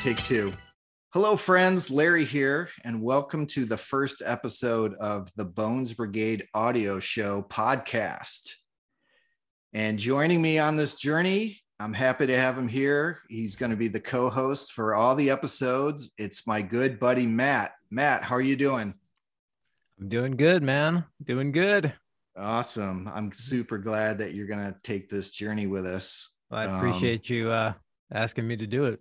Take two. Hello, friends. Larry here, and welcome to the first episode of the Bones Brigade audio show podcast. And joining me on this journey, I'm happy to have him here. He's going to be the co host for all the episodes. It's my good buddy, Matt. Matt, how are you doing? I'm doing good, man. Doing good. Awesome. I'm super glad that you're going to take this journey with us. Well, I appreciate um, you uh, asking me to do it.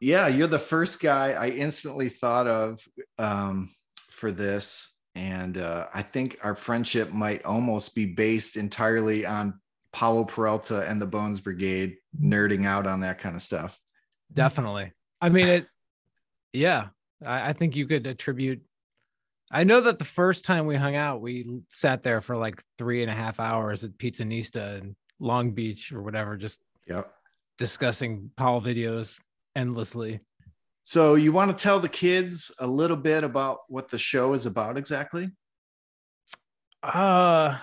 Yeah, you're the first guy I instantly thought of um, for this. And uh, I think our friendship might almost be based entirely on Powell Peralta and the Bones Brigade nerding out on that kind of stuff. Definitely. I mean, it, yeah, I, I think you could attribute. I know that the first time we hung out, we sat there for like three and a half hours at Pizzanista in Long Beach or whatever, just yep. discussing Powell videos endlessly. So, you want to tell the kids a little bit about what the show is about exactly? Uh,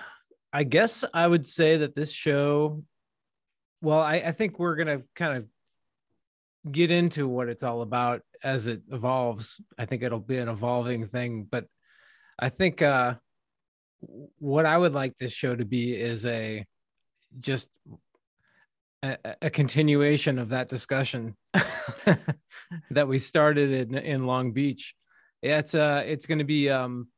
I guess I would say that this show, well, I, I think we're going to kind of get into what it's all about as it evolves. I think it'll be an evolving thing, but I think uh, what I would like this show to be is a just a, a continuation of that discussion that we started in, in Long Beach. Yeah, it's uh it's going to be um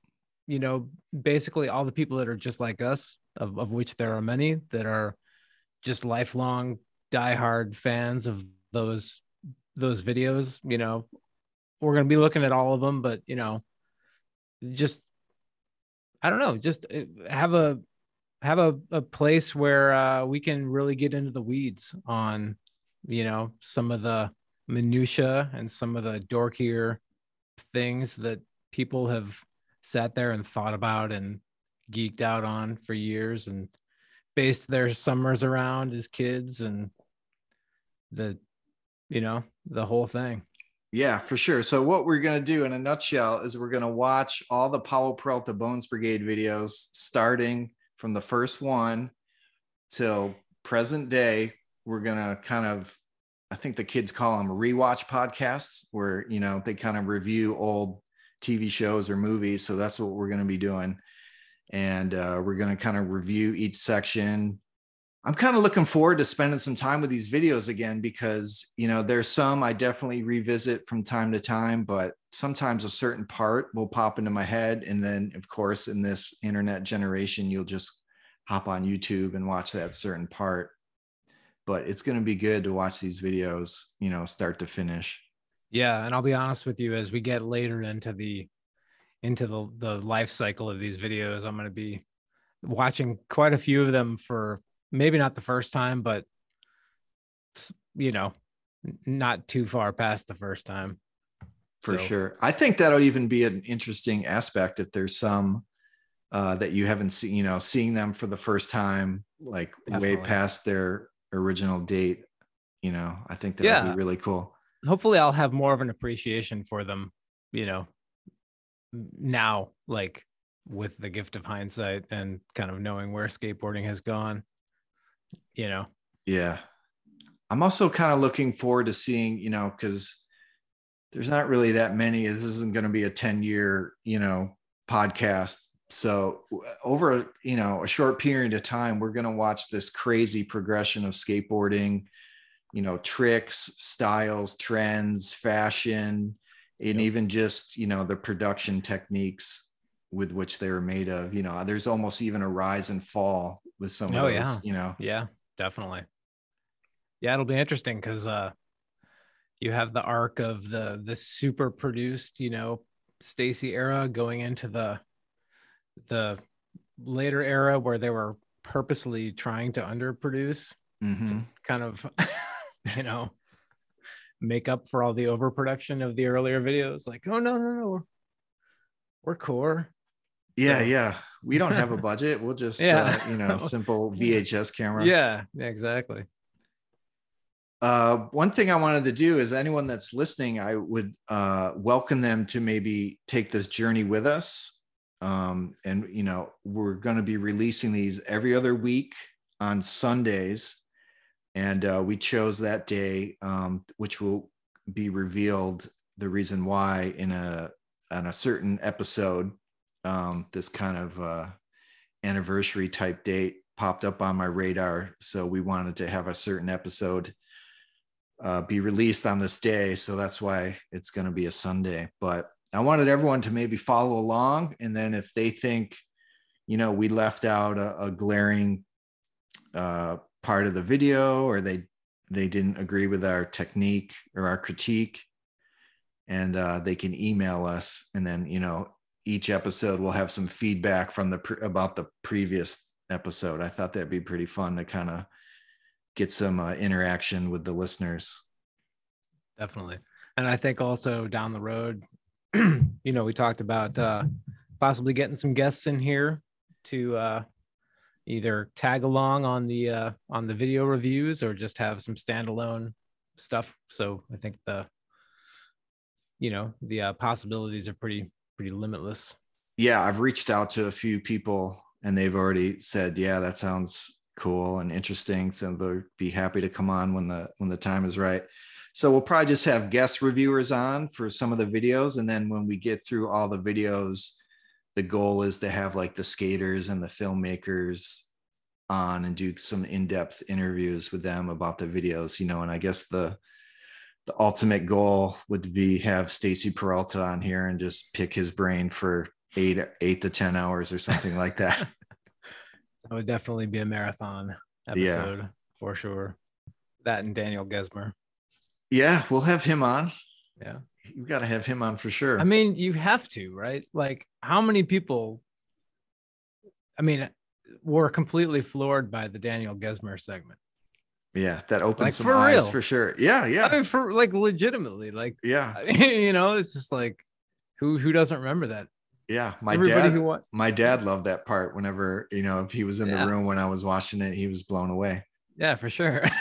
you know basically all the people that are just like us of, of which there are many that are just lifelong diehard fans of those those videos you know we're going to be looking at all of them but you know just i don't know just uh, have a have a, a place where uh, we can really get into the weeds on you know some of the minutia and some of the dorkier things that people have sat there and thought about and geeked out on for years and based their summers around as kids and the you know the whole thing. Yeah for sure. So what we're going to do in a nutshell is we're going to watch all the powell peralta bones brigade videos starting from the first one till present day we're going to kind of i think the kids call them rewatch podcasts where you know they kind of review old tv shows or movies so that's what we're going to be doing and uh, we're going to kind of review each section. I'm kind of looking forward to spending some time with these videos again because you know there's some I definitely revisit from time to time, but sometimes a certain part will pop into my head, and then of course in this internet generation, you'll just hop on YouTube and watch that certain part. But it's going to be good to watch these videos, you know, start to finish. Yeah, and I'll be honest with you, as we get later into the into the the life cycle of these videos. I'm going to be watching quite a few of them for maybe not the first time, but you know, not too far past the first time. For so. sure. I think that would even be an interesting aspect if there's some uh, that you haven't seen, you know, seeing them for the first time, like Definitely. way past their original date. You know, I think that would be really cool. Hopefully, I'll have more of an appreciation for them, you know, now like with the gift of hindsight and kind of knowing where skateboarding has gone you know? Yeah. I'm also kind of looking forward to seeing you know because there's not really that many this isn't going to be a 10 year you know podcast. So over you know a short period of time we're going to watch this crazy progression of skateboarding you know tricks styles trends fashion and yep. even just you know the production techniques with which they were made of you know there's almost even a rise and fall with some oh, of those yeah. you know? Yeah definitely yeah it'll be interesting because uh you have the arc of the the super produced you know stacy era going into the the later era where they were purposely trying to underproduce mm-hmm. to kind of you know make up for all the overproduction of the earlier videos. Like, oh no, no, no, we're, we're core. Yeah, so. yeah. We don't have a budget. We'll just yeah. Uh, you know, simple VHS camera. Yeah, exactly. Uh, one thing I wanted to do is anyone that's listening, I would uh, welcome them to maybe take this journey with us. Um, and you know, we're going to be releasing these every other week on Sundays and uh, we chose that day, um, which will be revealed the reason why in a on a certain episode um, this kind of uh, anniversary type date popped up on my radar. So we wanted to have a certain episode uh, be released on this day. So that's why it's going to be a sunday. But i wanted everyone to maybe follow along. And then if they think you know we left out a, a glaring uh, part of the video or they they didn't agree with our technique or our critique and uh, they can email us. And then you know each episode we'll have some feedback from the pre- about the previous episode. I thought that'd be pretty fun to kind of get some uh, interaction with the listeners. Definitely. And i think also down the road you know we talked about uh possibly getting some guests in here to uh either tag along on the uh on the video reviews or just have some standalone stuff. So i think the you know the uh, possibilities are pretty pretty limitless. Yeah i've reached out to a few people and they've already said yeah that sounds cool and interesting so they'll be happy to come on when the when the time is right. So we'll probably just have guest reviewers on for some of the videos and then when we get through all the videos the goal is to have like the skaters and the filmmakers on and do some in-depth interviews with them about the videos you know and i guess the the ultimate goal would be have stacy peralta on here and just pick his brain for eight eight to ten hours or something like that. That would definitely be a marathon episode yeah. for sure. That and daniel gesmer. Yeah we'll have him on. Yeah. You've got to have him on for sure. I mean you have to right? Like how many people i mean were completely floored by the daniel gesmer segment yeah that opens like, some for eyes real. for sure. Yeah yeah. I mean, for like legitimately like yeah. you know it's just like who who doesn't remember that? Yeah my Everybody dad wa- my dad loved that part whenever you know if he was in yeah. the room when i was watching it he was blown away. Yeah for sure.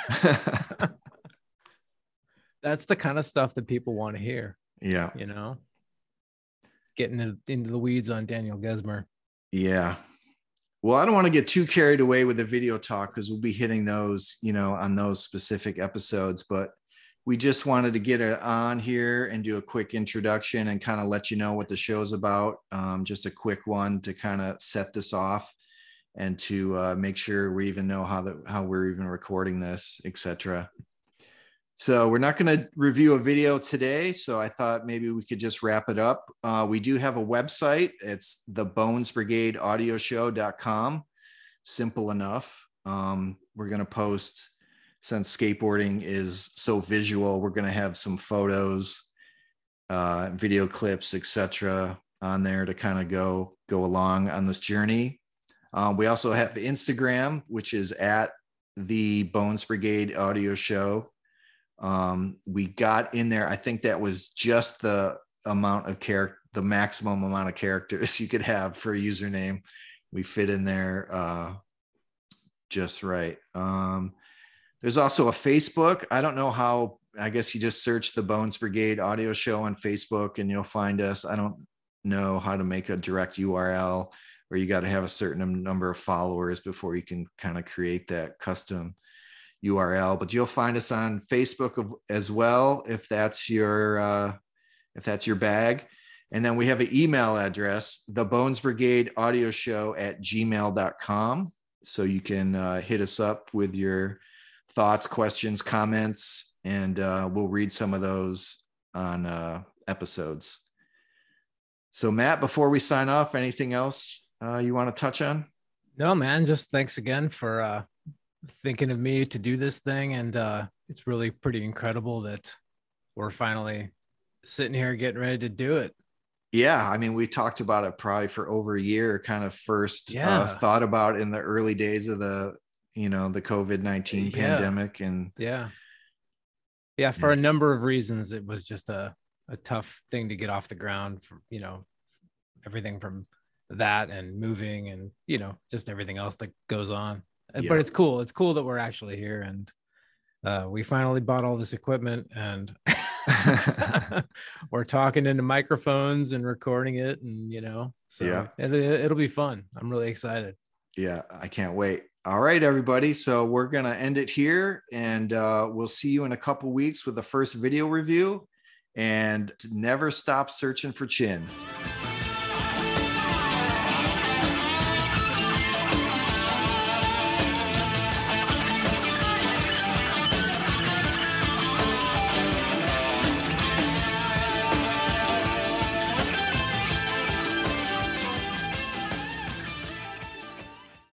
That's the kind of stuff that people want to hear yeah. you know? Getting into the weeds on daniel gesmer. Yeah well i don't want to get too carried away with the video talk because we'll be hitting those you know on those specific episodes but we just wanted to get it on here and do a quick introduction and kind of let you know what the show's about. Um, just a quick one to kind of set this off and to uh, make sure we even know how the how we're even recording this, etc. So we're not going to review a video today. So I thought maybe we could just wrap it up. Uh, we do have a website. It's the Bones Brigade Audio Show.com. Simple enough. Um, we're going to post since skateboarding is so visual, we're going to have some photos, uh, video clips, etc., on there to kind of go go along on this journey. Um, we also have Instagram, which is at the Bones Brigade Audio Show. Um, we got in there. I think that was just the amount of character, the maximum amount of characters you could have for a username. We fit in there uh, just right. Um, there's also a Facebook. I don't know how, I guess you just search the Bones Brigade audio show on Facebook and you'll find us. I don't know how to make a direct URL or you got to have a certain number of followers before you can kind of create that custom URL. But you'll find us on Facebook as well if that's your uh, if that's your bag. And then we have an email address, the Bones Brigade Audio Show at gmail.com. So you can uh, hit us up with your thoughts, questions, comments, and uh, we'll read some of those on uh, episodes. So, Matt, before we sign off, anything else uh, you want to touch on? No, man. Just thanks again for uh, thinking of me to do this thing, and uh, it's really pretty incredible that we're finally sitting here getting ready to do it. Yeah, I mean, we talked about it probably for over a year. Kind of first uh, yeah. uh, thought about in the early days of the you know the covid-19 yeah. pandemic and yeah yeah for a number of reasons it was just a, a tough thing to get off the ground for you know everything from that and moving and you know just everything else that goes on yeah. but it's cool it's cool that we're actually here and uh, we finally bought all this equipment and we're talking into microphones and recording it and you know so yeah it, it'll be fun i'm really excited yeah i can't wait All right, everybody. So we're going to end it here and uh, we'll see you in a couple weeks with the first video review. And never stop searching for chin.